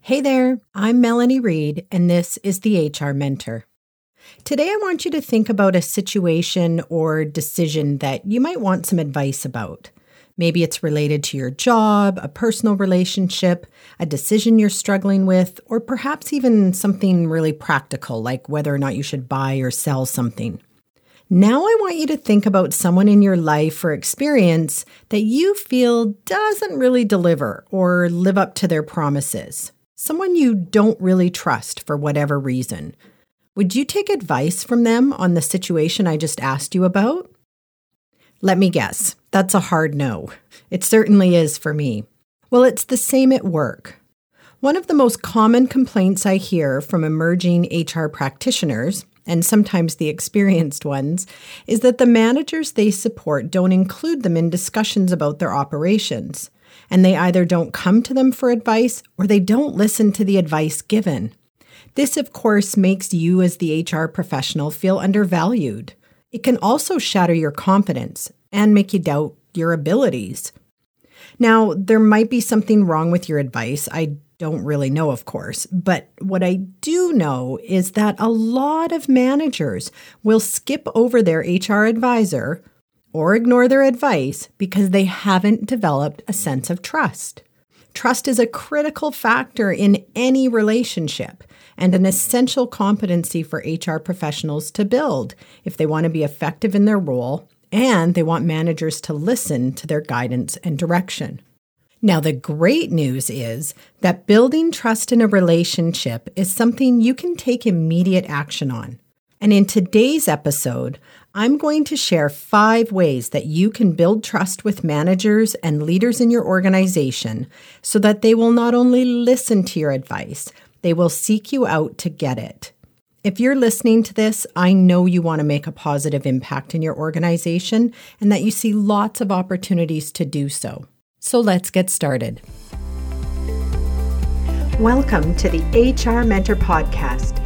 Hey there, I'm Melanie Reed, and this is the HR Mentor. Today, I want you to think about a situation or decision that you might want some advice about. Maybe it's related to your job, a personal relationship, a decision you're struggling with, or perhaps even something really practical, like whether or not you should buy or sell something. Now, I want you to think about someone in your life or experience that you feel doesn't really deliver or live up to their promises. Someone you don't really trust for whatever reason. Would you take advice from them on the situation I just asked you about? Let me guess, that's a hard no. It certainly is for me. Well, it's the same at work. One of the most common complaints I hear from emerging HR practitioners, and sometimes the experienced ones, is that the managers they support don't include them in discussions about their operations, and they either don't come to them for advice or they don't listen to the advice given. This, of course, makes you as the HR professional feel undervalued. It can also shatter your confidence and make you doubt your abilities. Now, there might be something wrong with your advice. I don't really know, of course. But what I do know is that a lot of managers will skip over their HR advisor or ignore their advice because they haven't developed a sense of trust. Trust is a critical factor in any relationship and an essential competency for HR professionals to build if they want to be effective in their role and they want managers to listen to their guidance and direction. Now, the great news is that building trust in a relationship is something you can take immediate action on. And in today's episode, I'm going to share five ways that you can build trust with managers and leaders in your organization so that they will not only listen to your advice, they will seek you out to get it. If you're listening to this, I know you want to make a positive impact in your organization and that you see lots of opportunities to do so. So let's get started. Welcome to the HR Mentor Podcast,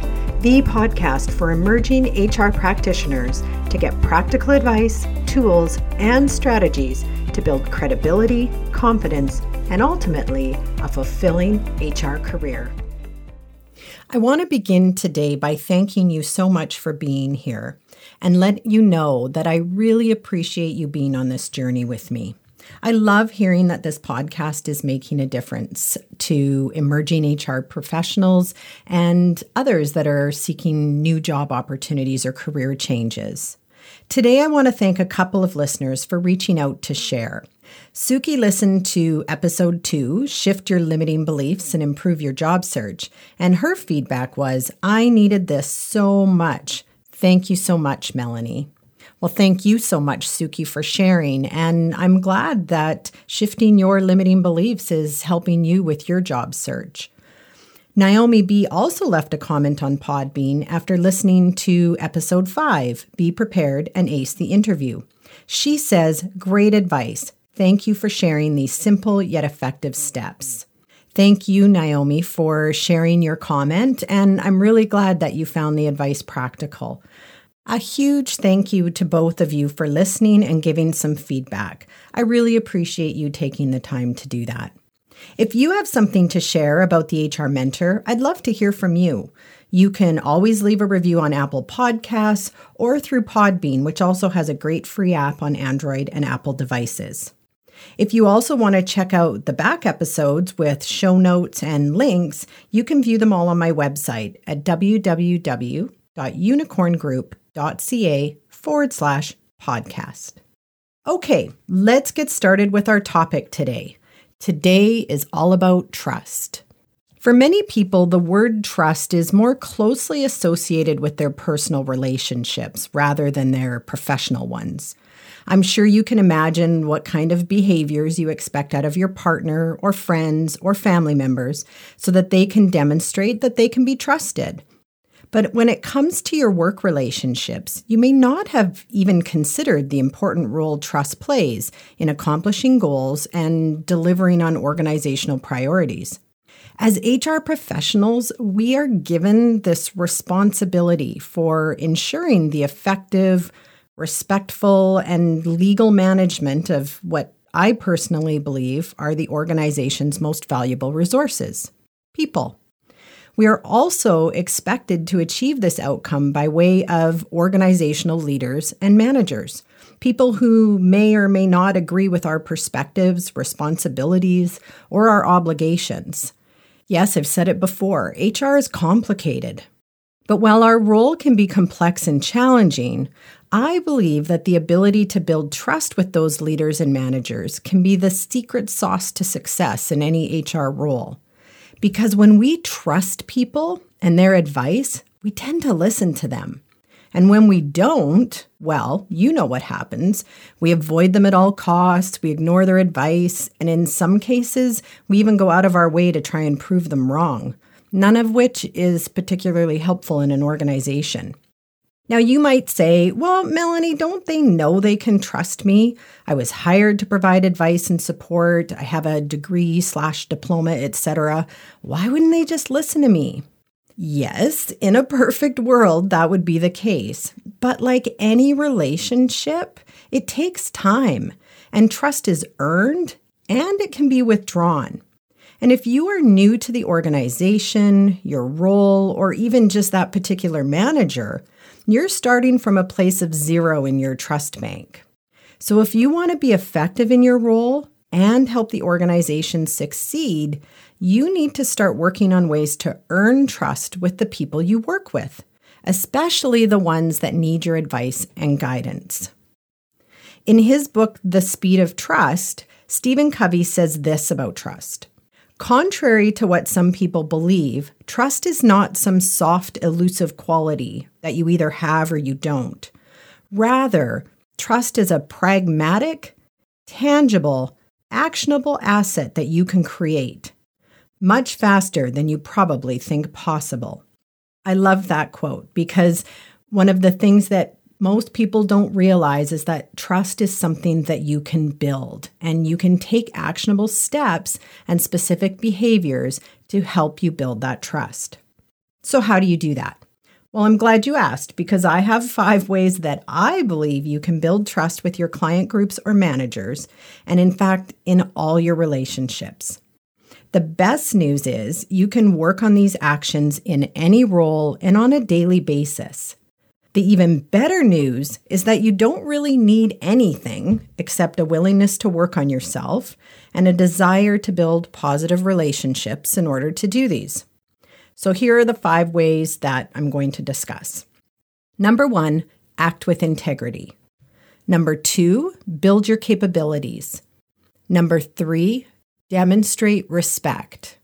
the podcast for emerging HR practitioners to get practical advice, tools, and strategies to build credibility, confidence, and ultimately a fulfilling HR career. I want to begin today by thanking you so much for being here and let you know that I really appreciate you being on this journey with me. I love hearing that this podcast is making a difference to emerging HR professionals and others that are seeking new job opportunities or career changes. Today, I want to thank a couple of listeners for reaching out to share. Suki listened to episode two, Shift Your Limiting Beliefs and Improve Your Job Search, and her feedback was I needed this so much. Thank you so much, Melanie. Well, thank you so much, Suki, for sharing. And I'm glad that shifting your limiting beliefs is helping you with your job search. Naomi B also left a comment on Podbean after listening to episode 5, Be Prepared and Ace the Interview. She says, Great advice. Thank you for sharing these simple yet effective steps. Thank you, Naomi, for sharing your comment, and I'm really glad that you found the advice practical. A huge thank you to both of you for listening and giving some feedback. I really appreciate you taking the time to do that. If you have something to share about the HR Mentor, I'd love to hear from you. You can always leave a review on Apple Podcasts or through Podbean, which also has a great free app on Android and Apple devices. If you also want to check out the back episodes with show notes and links, you can view them all on my website at www.unicorngroup.ca forward slash podcast. Okay, let's get started with our topic today Today is all about trust. For many people, the word trust is more closely associated with their personal relationships rather than their professional ones. I'm sure you can imagine what kind of behaviors you expect out of your partner or friends or family members so that they can demonstrate that they can be trusted. But when it comes to your work relationships, you may not have even considered the important role trust plays in accomplishing goals and delivering on organizational priorities. As HR professionals, we are given this responsibility for ensuring the effective, respectful, and legal management of what I personally believe are the organization's most valuable resources. people. We are also expected to achieve this outcome by way of organizational leaders and managers, people who may or may not agree with our perspectives, responsibilities, or our obligations. Yes, I've said it before HR is complicated. But while our role can be complex and challenging, I believe that the ability to build trust with those leaders and managers can be the secret sauce to success in any HR role. Because when we trust people and their advice, we tend to listen to them. And when we don't, well, you know what happens. We avoid them at all costs, we ignore their advice, and in some cases, we even go out of our way to try and prove them wrong, none of which is particularly helpful in an organization. Now, you might say, well, Melanie, don't they know they can trust me? I was hired to provide advice and support. I have a degree slash diploma, etc. Why wouldn't they just listen to me? Yes, in a perfect world, that would be the case. But like any relationship, it takes time, and trust is earned and it can be withdrawn. And if you are new to the organization, your role, or even just that particular manager, you're starting from a place of zero in your trust bank. So, if you want to be effective in your role and help the organization succeed, you need to start working on ways to earn trust with the people you work with, especially the ones that need your advice and guidance. In his book, The Speed of Trust, Stephen Covey says this about trust. Contrary to what some people believe, trust is not some soft, elusive quality that you either have or you don't. Rather, trust is a pragmatic, tangible, actionable asset that you can create much faster than you probably think possible. I love that quote because one of the things that most people don't realize is that trust is something that you can build and you can take actionable steps and specific behaviors to help you build that trust. So, how do you do that? Well, I'm glad you asked because I have five ways that I believe you can build trust with your client groups or managers, and in fact, in all your relationships. The best news is you can work on these actions in any role and on a daily basis. The even better news is that you don't really need anything except a willingness to work on yourself and a desire to build positive relationships in order to do these. So, here are the five ways that I'm going to discuss. Number one, act with integrity. Number two, build your capabilities. Number three, demonstrate respect.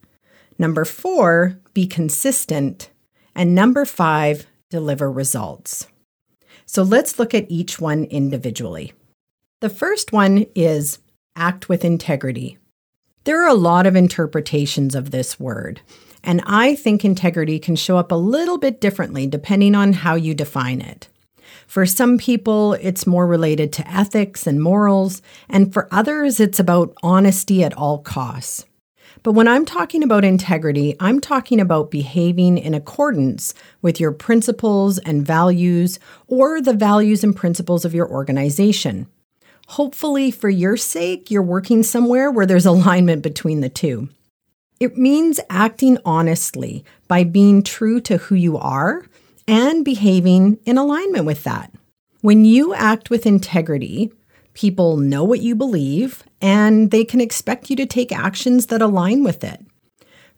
Number four, be consistent. And number five, deliver results. So let's look at each one individually. The first one is act with integrity. There are a lot of interpretations of this word, and I think integrity can show up a little bit differently depending on how you define it. For some people, it's more related to ethics and morals, and for others, it's about honesty at all costs. But when I'm talking about integrity, I'm talking about behaving in accordance with your principles and values or the values and principles of your organization. Hopefully, for your sake, you're working somewhere where there's alignment between the two. It means acting honestly by being true to who you are and behaving in alignment with that. When you act with integrity, People know what you believe and they can expect you to take actions that align with it.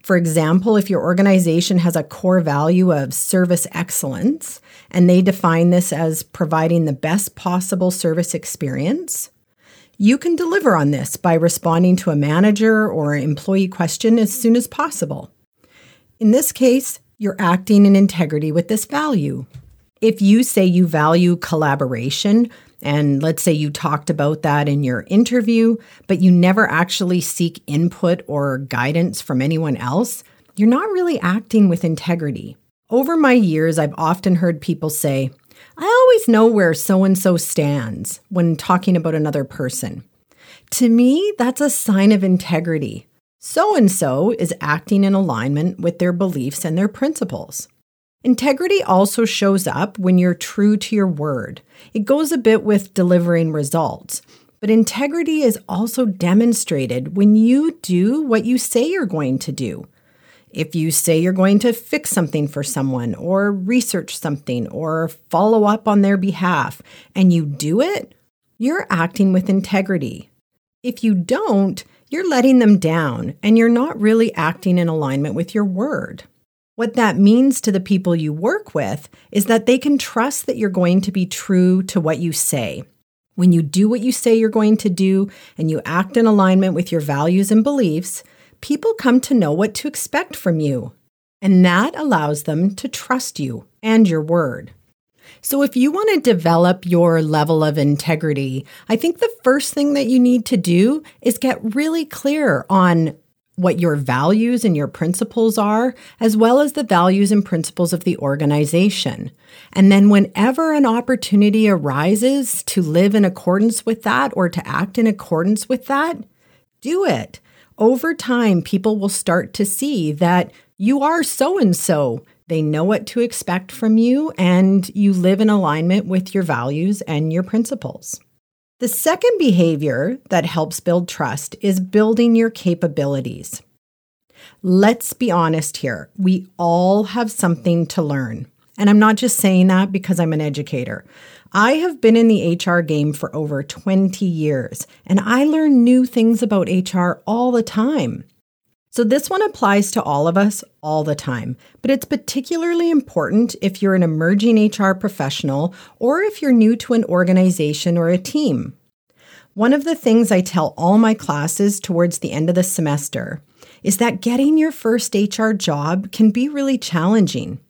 For example, if your organization has a core value of service excellence and they define this as providing the best possible service experience, you can deliver on this by responding to a manager or employee question as soon as possible. In this case, you're acting in integrity with this value. If you say you value collaboration, and let's say you talked about that in your interview, but you never actually seek input or guidance from anyone else, you're not really acting with integrity. Over my years, I've often heard people say, I always know where so and so stands when talking about another person. To me, that's a sign of integrity. So and so is acting in alignment with their beliefs and their principles. Integrity also shows up when you're true to your word. It goes a bit with delivering results, but integrity is also demonstrated when you do what you say you're going to do. If you say you're going to fix something for someone or research something or follow up on their behalf and you do it, you're acting with integrity. If you don't, you're letting them down and you're not really acting in alignment with your word. What that means to the people you work with is that they can trust that you're going to be true to what you say. When you do what you say you're going to do and you act in alignment with your values and beliefs, people come to know what to expect from you. And that allows them to trust you and your word. So, if you want to develop your level of integrity, I think the first thing that you need to do is get really clear on what your values and your principles are, as well as the values and principles of the organization. And then, whenever an opportunity arises to live in accordance with that or to act in accordance with that, do it. Over time, people will start to see that you are so and so. They know what to expect from you, and you live in alignment with your values and your principles. The second behavior that helps build trust is building your capabilities. Let's be honest here. We all have something to learn. And I'm not just saying that because I'm an educator. I have been in the HR game for over 20 years, and I learn new things about HR all the time. So, this one applies to all of us all the time, but it's particularly important if you're an emerging HR professional or if you're new to an organization or a team. One of the things I tell all my classes towards the end of the semester is that getting your first HR job can be really challenging.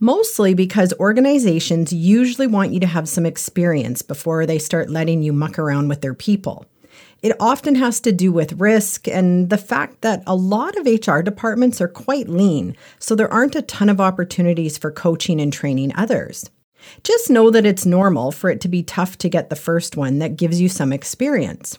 Mostly because organizations usually want you to have some experience before they start letting you muck around with their people. It often has to do with risk and the fact that a lot of HR departments are quite lean, so there aren't a ton of opportunities for coaching and training others. Just know that it's normal for it to be tough to get the first one that gives you some experience.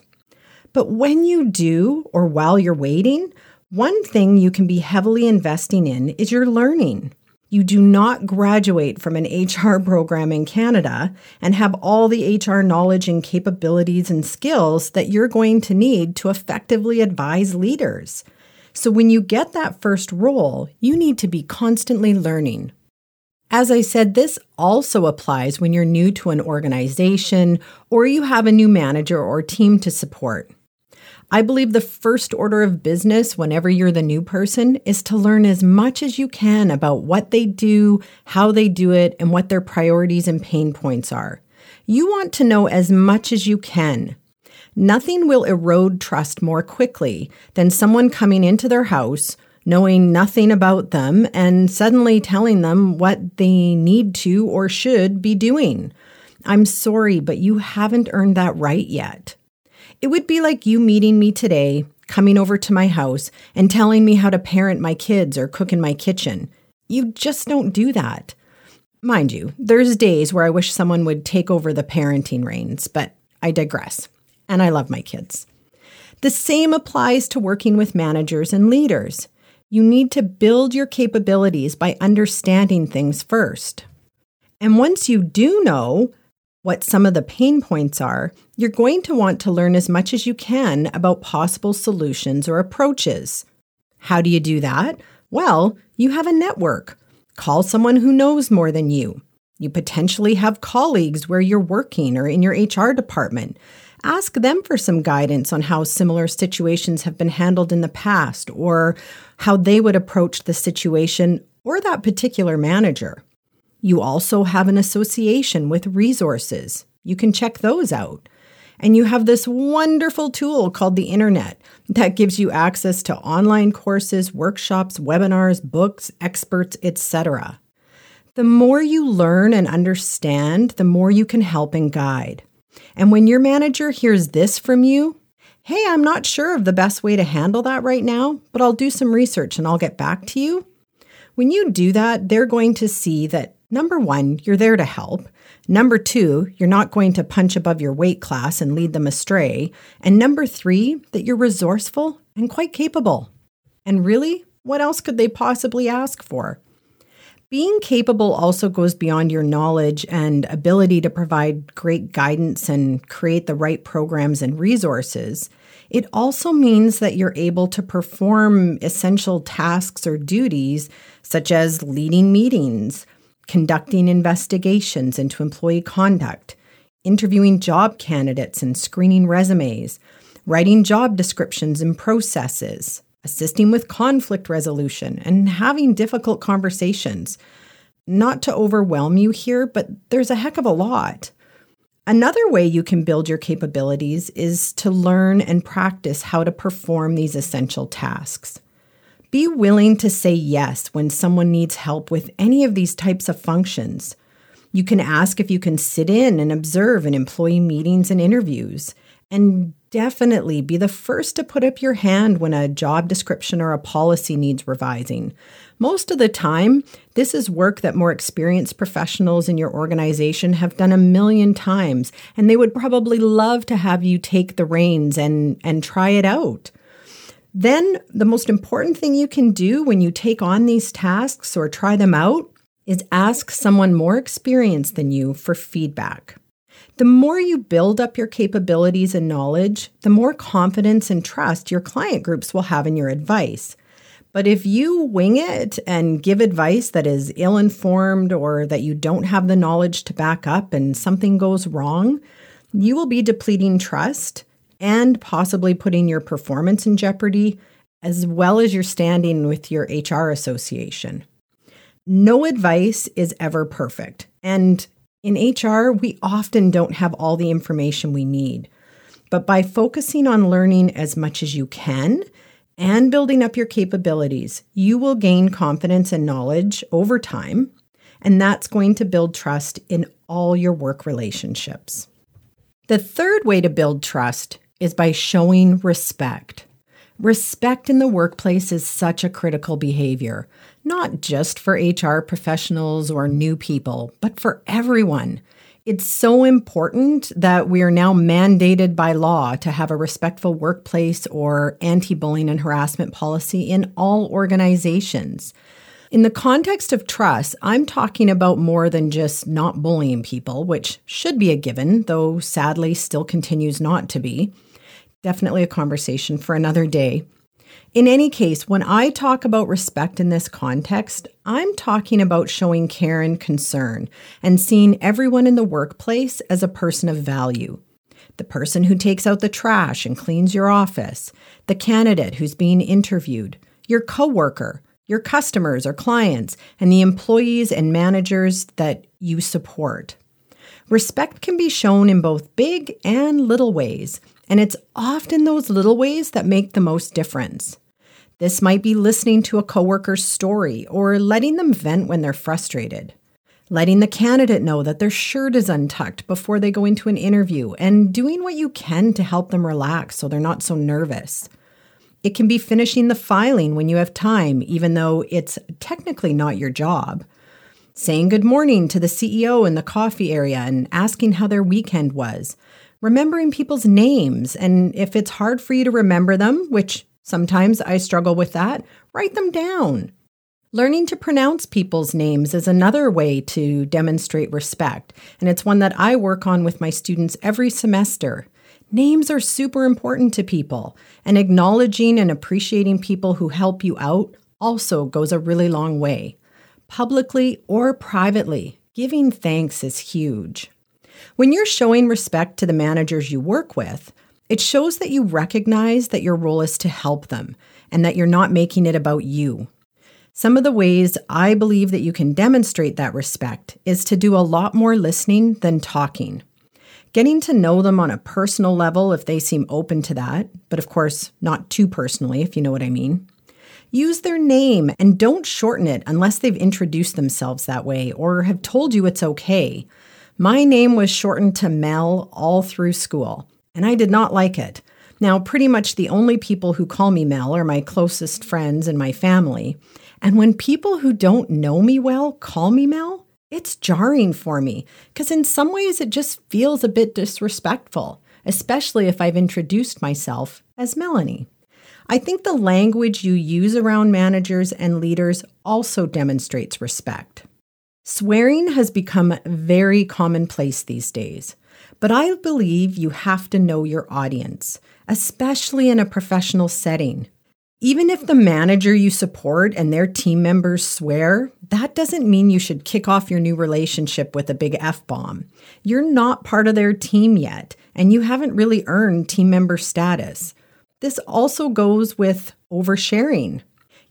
But when you do, or while you're waiting, one thing you can be heavily investing in is your learning. You do not graduate from an HR program in Canada and have all the HR knowledge and capabilities and skills that you're going to need to effectively advise leaders. So, when you get that first role, you need to be constantly learning. As I said, this also applies when you're new to an organization or you have a new manager or team to support. I believe the first order of business whenever you're the new person is to learn as much as you can about what they do, how they do it, and what their priorities and pain points are. You want to know as much as you can. Nothing will erode trust more quickly than someone coming into their house, knowing nothing about them, and suddenly telling them what they need to or should be doing. I'm sorry, but you haven't earned that right yet. It would be like you meeting me today, coming over to my house, and telling me how to parent my kids or cook in my kitchen. You just don't do that. Mind you, there's days where I wish someone would take over the parenting reins, but I digress. And I love my kids. The same applies to working with managers and leaders. You need to build your capabilities by understanding things first. And once you do know, what some of the pain points are, you're going to want to learn as much as you can about possible solutions or approaches. How do you do that? Well, you have a network. Call someone who knows more than you. You potentially have colleagues where you're working or in your HR department. Ask them for some guidance on how similar situations have been handled in the past or how they would approach the situation or that particular manager. You also have an association with resources. You can check those out. And you have this wonderful tool called the internet that gives you access to online courses, workshops, webinars, books, experts, etc. The more you learn and understand, the more you can help and guide. And when your manager hears this from you, hey, I'm not sure of the best way to handle that right now, but I'll do some research and I'll get back to you. When you do that, they're going to see that Number one, you're there to help. Number two, you're not going to punch above your weight class and lead them astray. And number three, that you're resourceful and quite capable. And really, what else could they possibly ask for? Being capable also goes beyond your knowledge and ability to provide great guidance and create the right programs and resources. It also means that you're able to perform essential tasks or duties, such as leading meetings, conducting investigations into employee conduct, interviewing job candidates and screening resumes, writing job descriptions and processes, assisting with conflict resolution, and having difficult conversations. Not to overwhelm you here, but there's a heck of a lot. Another way you can build your capabilities is to learn and practice how to perform these essential tasks. Be willing to say yes when someone needs help with any of these types of functions. You can ask if you can sit in and observe in employee meetings and interviews. And definitely be the first to put up your hand when a job description or a policy needs revising. Most of the time, this is work that more experienced professionals in your organization have done a million times, and they would probably love to have you take the reins and, and try it out. Then, the most important thing you can do when you take on these tasks or try them out is ask someone more experienced than you for feedback. The more you build up your capabilities and knowledge, the more confidence and trust your client groups will have in your advice. But if you wing it and give advice that is ill informed or that you don't have the knowledge to back up and something goes wrong, you will be depleting trust and possibly putting your performance in jeopardy, as well as your standing with your HR association. No advice is ever perfect. And in HR, we often don't have all the information we need. But by focusing on learning as much as you can and building up your capabilities, you will gain confidence and knowledge over time. And that's going to build trust in all your work relationships. The third way to build trust is by showing respect. Respect in the workplace is such a critical behavior, not just for HR professionals or new people, but for everyone. It's so important that we are now mandated by law to have a respectful workplace or anti bullying and harassment policy in all organizations. In the context of trust, I'm talking about more than just not bullying people, which should be a given, though sadly still continues not to be. Definitely a conversation for another day. In any case, when I talk about respect in this context, I'm talking about showing care and concern and seeing everyone in the workplace as a person of value. The person who takes out the trash and cleans your office, the candidate who's being interviewed, your coworker, your customers or clients, and the employees and managers that you support. Respect can be shown in both big and little ways, and it's often those little ways that make the most difference. This might be listening to a coworker's story or letting them vent when they're frustrated. Letting the candidate know that their shirt is untucked before they go into an interview and doing what you can to help them relax so they're not so nervous. It can be finishing the filing when you have time, even though it's technically not your job. Saying good morning to the CEO in the coffee area and asking how their weekend was remembering people's names. And if it's hard for you to remember them, which sometimes I struggle with that, write them down. Learning to pronounce people's names is another way to demonstrate respect, and it's one that I work on with my students every semester. Names are super important to people, and acknowledging and appreciating people who help you out also goes a really long way. Publicly or privately, giving thanks is huge. When you're showing respect to the managers you work with, it shows that you recognize that your role is to help them and that you're not making it about you. Some of the ways I believe that you can demonstrate that respect is to do a lot more listening than talking. Getting to know them on a personal level if they seem open to that, but of course, not too personally, if you know what I mean. Use their name and don't shorten it unless they've introduced themselves that way or have told you it's okay. My name was shortened to Mel all through school, and I did not like it. Now, pretty much the only people who call me Mel are my closest friends and my family. And when people who don't know me well call me Mel, it's jarring for me because in some ways it just feels a bit disrespectful, especially if I've introduced myself as Melanie. I think the language you use around managers and leaders also demonstrates respect. Swearing has become very commonplace these days, but I believe you have to know your audience, especially in a professional setting. Even if the manager you support and their team members swear, that doesn't mean you should kick off your new relationship with a big F bomb. You're not part of their team yet, and you haven't really earned team member status. This also goes with oversharing.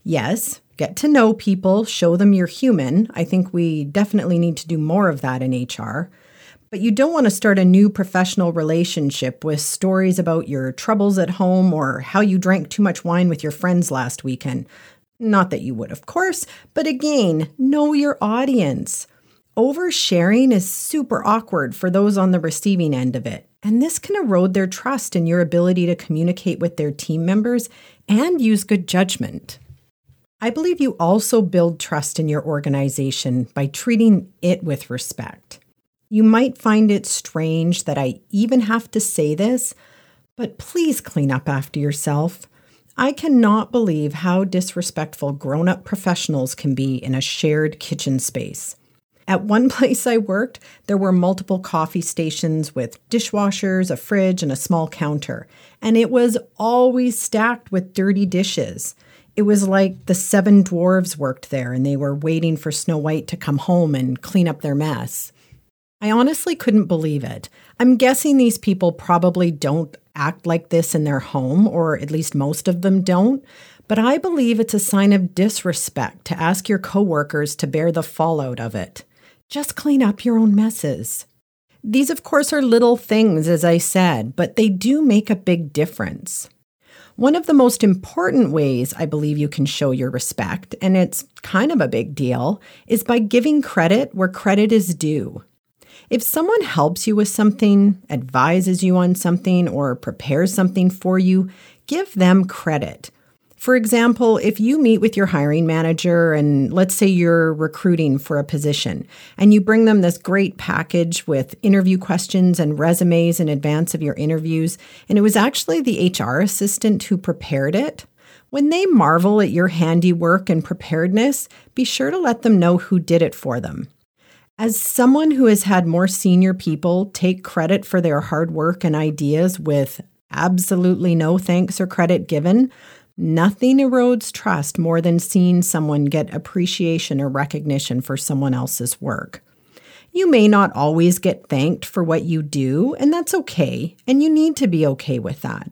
Yes, get to know people, show them you're human. I think we definitely need to do more of that in HR. But you don't want to start a new professional relationship with stories about your troubles at home or how you drank too much wine with your friends last weekend. Not that you would, of course, but again, know your audience. Oversharing is super awkward for those on the receiving end of it, and this can erode their trust in your ability to communicate with their team members and use good judgment. I believe you also build trust in your organization by treating it with respect. You might find it strange that I even have to say this, but please clean up after yourself. I cannot believe how disrespectful grown up professionals can be in a shared kitchen space. At one place I worked, there were multiple coffee stations with dishwashers, a fridge, and a small counter, and it was always stacked with dirty dishes. It was like the seven dwarves worked there and they were waiting for Snow White to come home and clean up their mess. I honestly couldn't believe it. I'm guessing these people probably don't act like this in their home, or at least most of them don't. But I believe it's a sign of disrespect to ask your coworkers to bear the fallout of it. Just clean up your own messes. These, of course, are little things, as I said, but they do make a big difference. One of the most important ways I believe you can show your respect, and it's kind of a big deal, is by giving credit where credit is due. If someone helps you with something, advises you on something, or prepares something for you, give them credit. For example, if you meet with your hiring manager and let's say you're recruiting for a position and you bring them this great package with interview questions and resumes in advance of your interviews, and it was actually the HR assistant who prepared it, when they marvel at your handiwork and preparedness, be sure to let them know who did it for them. As someone who has had more senior people take credit for their hard work and ideas with absolutely no thanks or credit given, nothing erodes trust more than seeing someone get appreciation or recognition for someone else's work. You may not always get thanked for what you do, and that's okay, and you need to be okay with that.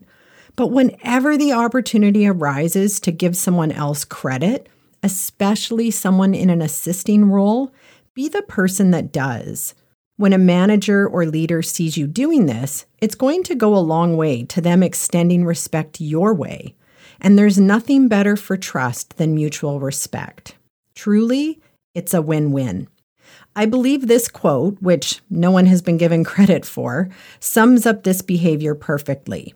But whenever the opportunity arises to give someone else credit, especially someone in an assisting role, be the person that does. When a manager or leader sees you doing this, it's going to go a long way to them extending respect your way. And there's nothing better for trust than mutual respect. Truly, it's a win win. I believe this quote, which no one has been given credit for, sums up this behavior perfectly.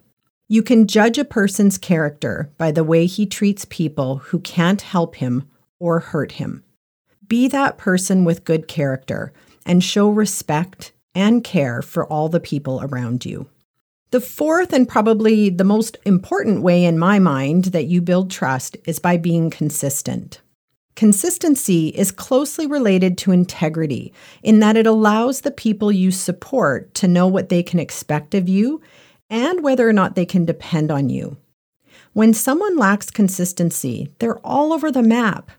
You can judge a person's character by the way he treats people who can't help him or hurt him. Be that person with good character and show respect and care for all the people around you. The fourth and probably the most important way in my mind that you build trust is by being consistent. Consistency is closely related to integrity in that it allows the people you support to know what they can expect of you and whether or not they can depend on you. When someone lacks consistency, they're all over the map.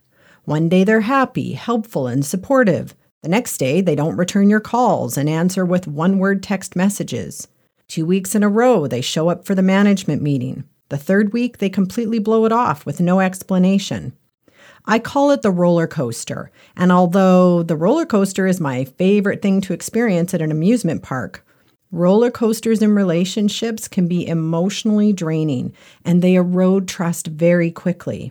One day they're happy, helpful, and supportive. The next day, they don't return your calls and answer with one word text messages. Two weeks in a row, they show up for the management meeting. The third week, they completely blow it off with no explanation. I call it the roller coaster, and although the roller coaster is my favorite thing to experience at an amusement park, roller coasters in relationships can be emotionally draining and they erode trust very quickly.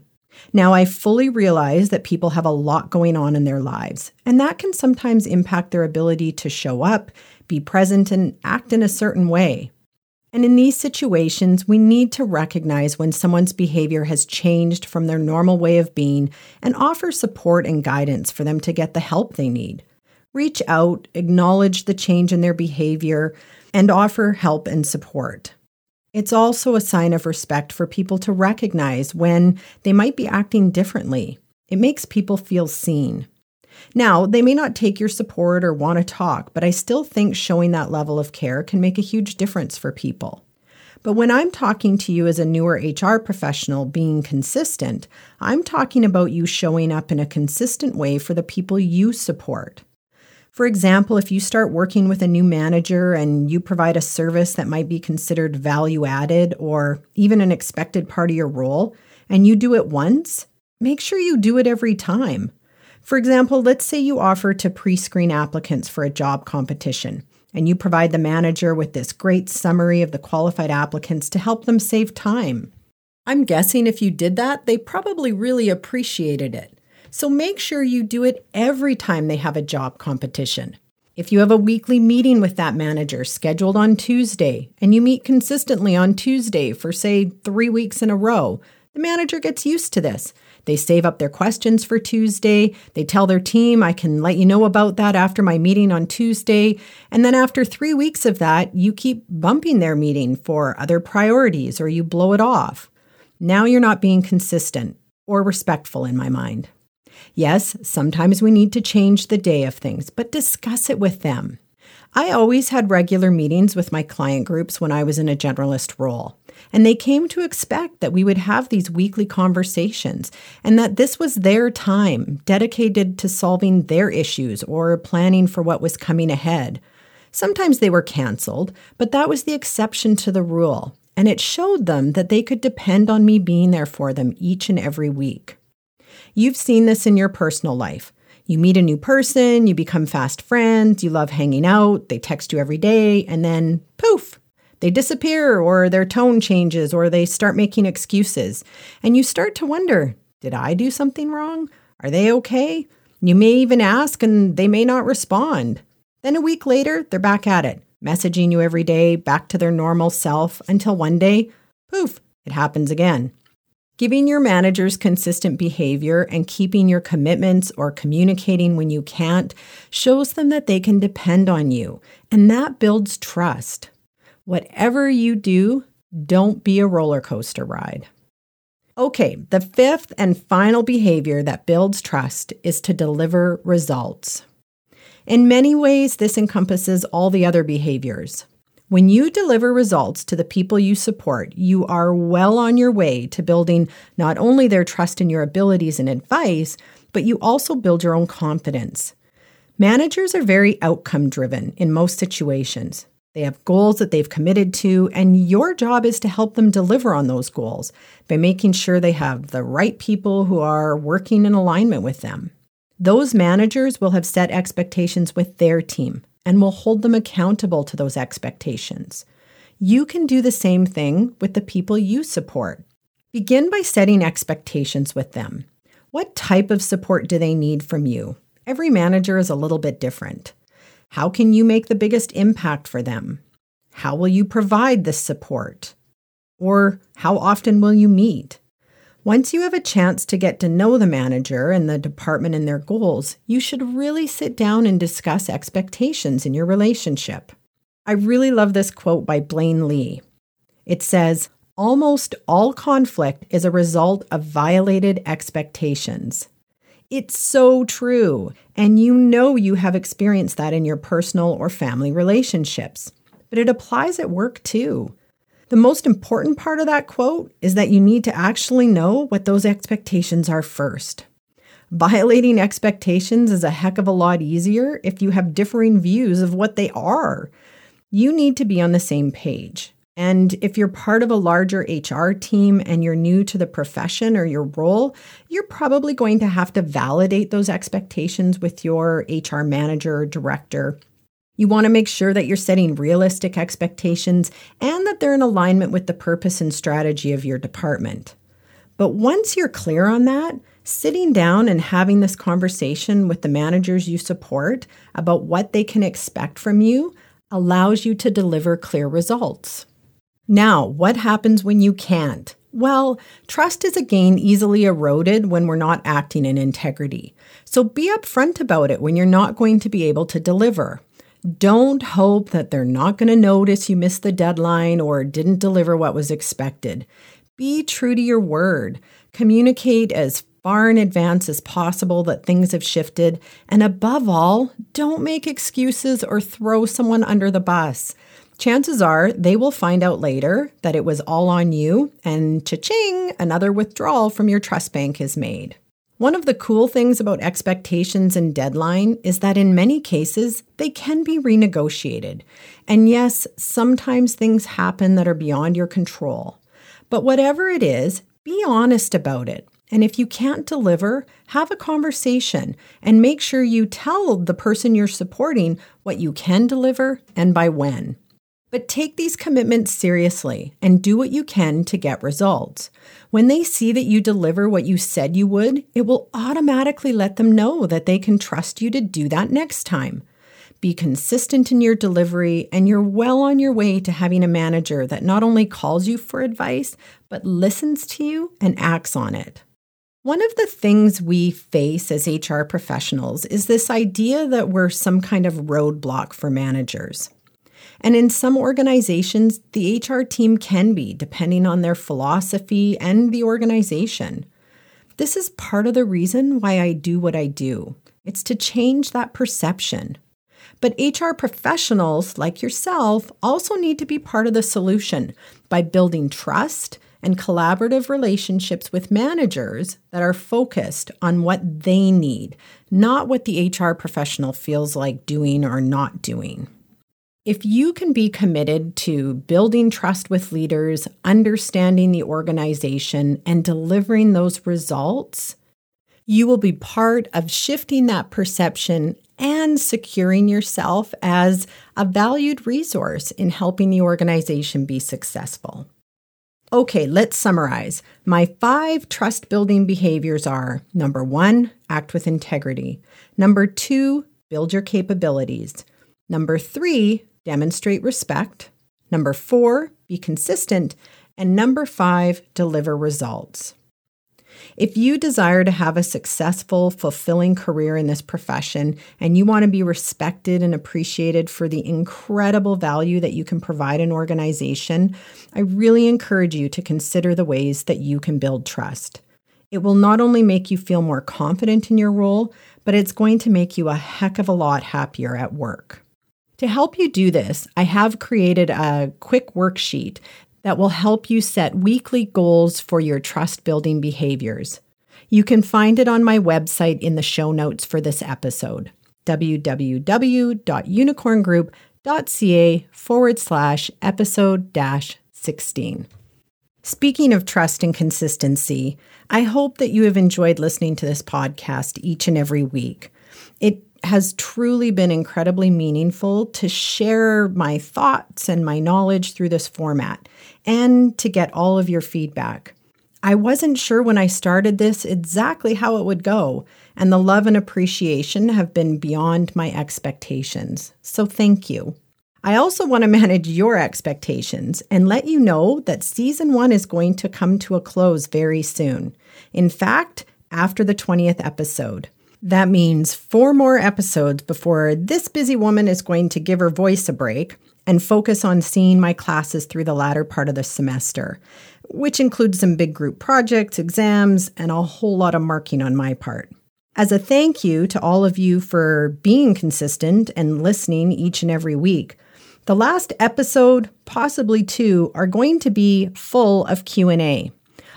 Now, I fully realize that people have a lot going on in their lives, and that can sometimes impact their ability to show up, be present, and act in a certain way. And in these situations, we need to recognize when someone's behavior has changed from their normal way of being and offer support and guidance for them to get the help they need. Reach out, acknowledge the change in their behavior, and offer help and support. It's also a sign of respect for people to recognize when they might be acting differently. It makes people feel seen. Now, they may not take your support or want to talk, but I still think showing that level of care can make a huge difference for people. But when I'm talking to you as a newer HR professional being consistent, I'm talking about you showing up in a consistent way for the people you support. For example, if you start working with a new manager and you provide a service that might be considered value added or even an expected part of your role, and you do it once, make sure you do it every time. For example, let's say you offer to pre screen applicants for a job competition and you provide the manager with this great summary of the qualified applicants to help them save time. I'm guessing if you did that, they probably really appreciated it. So make sure you do it every time they have a job competition. If you have a weekly meeting with that manager scheduled on Tuesday and you meet consistently on Tuesday for, say, three weeks in a row, the manager gets used to this they save up their questions for Tuesday. They tell their team, I can let you know about that after my meeting on Tuesday. And then after three weeks of that, you keep bumping their meeting for other priorities or you blow it off. Now you're not being consistent or respectful in my mind. Yes, sometimes we need to change the day of things, but discuss it with them. I always had regular meetings with my client groups when I was in a generalist role. And they came to expect that we would have these weekly conversations and that this was their time dedicated to solving their issues or planning for what was coming ahead. Sometimes they were canceled, but that was the exception to the rule. And it showed them that they could depend on me being there for them each and every week. You've seen this in your personal life. You meet a new person, you become fast friends, you love hanging out, they text you every day, and then poof, they disappear or their tone changes or they start making excuses. And you start to wonder did I do something wrong? Are they okay? You may even ask and they may not respond. Then a week later, they're back at it, messaging you every day, back to their normal self until one day, poof, it happens again. Giving your managers consistent behavior and keeping your commitments or communicating when you can't shows them that they can depend on you, and that builds trust. Whatever you do, don't be a roller coaster ride. Okay, the fifth and final behavior that builds trust is to deliver results. In many ways, this encompasses all the other behaviors. When you deliver results to the people you support, you are well on your way to building not only their trust in your abilities and advice, but you also build your own confidence. Managers are very outcome driven in most situations. They have goals that they've committed to, and your job is to help them deliver on those goals by making sure they have the right people who are working in alignment with them. Those managers will have set expectations with their team and will hold them accountable to those expectations. You can do the same thing with the people you support. Begin by setting expectations with them. What type of support do they need from you? Every manager is a little bit different. How can you make the biggest impact for them? How will you provide this support? Or how often will you meet? Once you have a chance to get to know the manager and the department and their goals, you should really sit down and discuss expectations in your relationship. I really love this quote by Blaine Lee. It says, Almost all conflict is a result of violated expectations. It's so true. And you know you have experienced that in your personal or family relationships. But it applies at work too. The most important part of that quote is that you need to actually know what those expectations are first. Violating expectations is a heck of a lot easier if you have differing views of what they are. You need to be on the same page. And if you're part of a larger HR team and you're new to the profession or your role, you're probably going to have to validate those expectations with your HR manager or director. You want to make sure that you're setting realistic expectations and that they're in alignment with the purpose and strategy of your department. But once you're clear on that, sitting down and having this conversation with the managers you support about what they can expect from you allows you to deliver clear results. Now, what happens when you can't? Well, trust is a again easily eroded when we're not acting in integrity. So be upfront about it when you're not going to be able to deliver. Don't hope that they're not going to notice you missed the deadline or didn't deliver what was expected. Be true to your word. Communicate as far in advance as possible that things have shifted. And above all, don't make excuses or throw someone under the bus. Chances are they will find out later that it was all on you, and cha-ching, another withdrawal from your trust bank is made. One of the cool things about expectations and deadline is that in many cases, they can be renegotiated. And yes, sometimes things happen that are beyond your control. But whatever it is, be honest about it. And if you can't deliver, have a conversation and make sure you tell the person you're supporting what you can deliver and by when. But take these commitments seriously and do what you can to get results. When they see that you deliver what you said you would, it will automatically let them know that they can trust you to do that next time. Be consistent in your delivery, and you're well on your way to having a manager that not only calls you for advice, but listens to you and acts on it. One of the things we face as HR professionals is this idea that we're some kind of roadblock for managers. And in some organizations, the HR team can be, depending on their philosophy and the organization. This is part of the reason why I do what I do. It's to change that perception. But HR professionals like yourself also need to be part of the solution by building trust and collaborative relationships with managers that are focused on what they need, not what the HR professional feels like doing or not doing. If you can be committed to building trust with leaders, understanding the organization, and delivering those results, you will be part of shifting that perception and securing yourself as a valued resource in helping the organization be successful. Okay, let's summarize. My five trust building behaviors are number one, act with integrity. Number two, build your capabilities. Number three, demonstrate respect. Number four, be consistent. And number five, deliver results. If you desire to have a successful, fulfilling career in this profession and you want to be respected and appreciated for the incredible value that you can provide an organization, I really encourage you to consider the ways that you can build trust. It will not only make you feel more confident in your role, but it's going to make you a heck of a lot happier at work. To help you do this, I have created a quick worksheet that will help you set weekly goals for your trust building behaviors. You can find it on my website in the show notes for this episode www.unicorngroup.ca forward slash episode dash 16. Speaking of trust and consistency, I hope that you have enjoyed listening to this podcast each and every week. It has truly been incredibly meaningful to share my thoughts and my knowledge through this format and to get all of your feedback. I wasn't sure when I started this exactly how it would go, and the love and appreciation have been beyond my expectations. So thank you. I also want to manage your expectations and let you know that season one is going to come to a close very soon. In fact, after the 20th episode. That means four more episodes before this busy woman is going to give her voice a break and focus on seeing my classes through the latter part of the semester, which includes some big group projects, exams, and a whole lot of marking on my part. As a thank you to all of you for being consistent and listening each and every week, the last episode, possibly two, are going to be full of Q&A.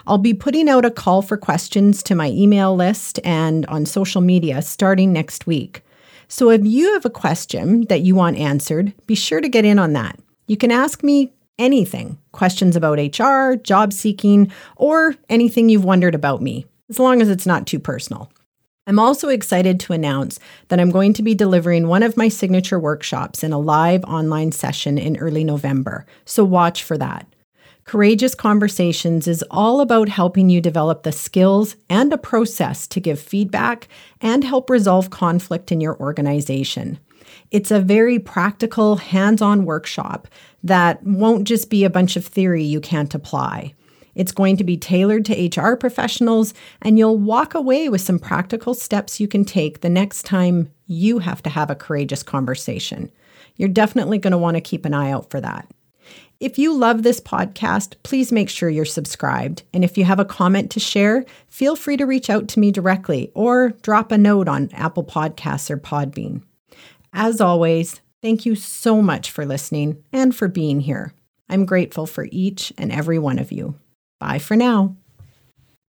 I'll be putting out a call for questions to my email list and on social media starting next week. So if you have a question that you want answered, be sure to get in on that. You can ask me anything questions about HR, job seeking, or anything you've wondered about me, as long as it's not too personal. I'm also excited to announce that I'm going to be delivering one of my signature workshops in a live online session in early November, so watch for that. Courageous Conversations is all about helping you develop the skills and a process to give feedback and help resolve conflict in your organization. It's a very practical, hands on workshop that won't just be a bunch of theory you can't apply. It's going to be tailored to HR professionals, and you'll walk away with some practical steps you can take the next time you have to have a courageous conversation. You're definitely going to want to keep an eye out for that. If you love this podcast, please make sure you're subscribed. And if you have a comment to share, feel free to reach out to me directly or drop a note on Apple Podcasts or Podbean. As always, Thank you so much for listening and for being here. I'm grateful for each and every one of you. Bye for now.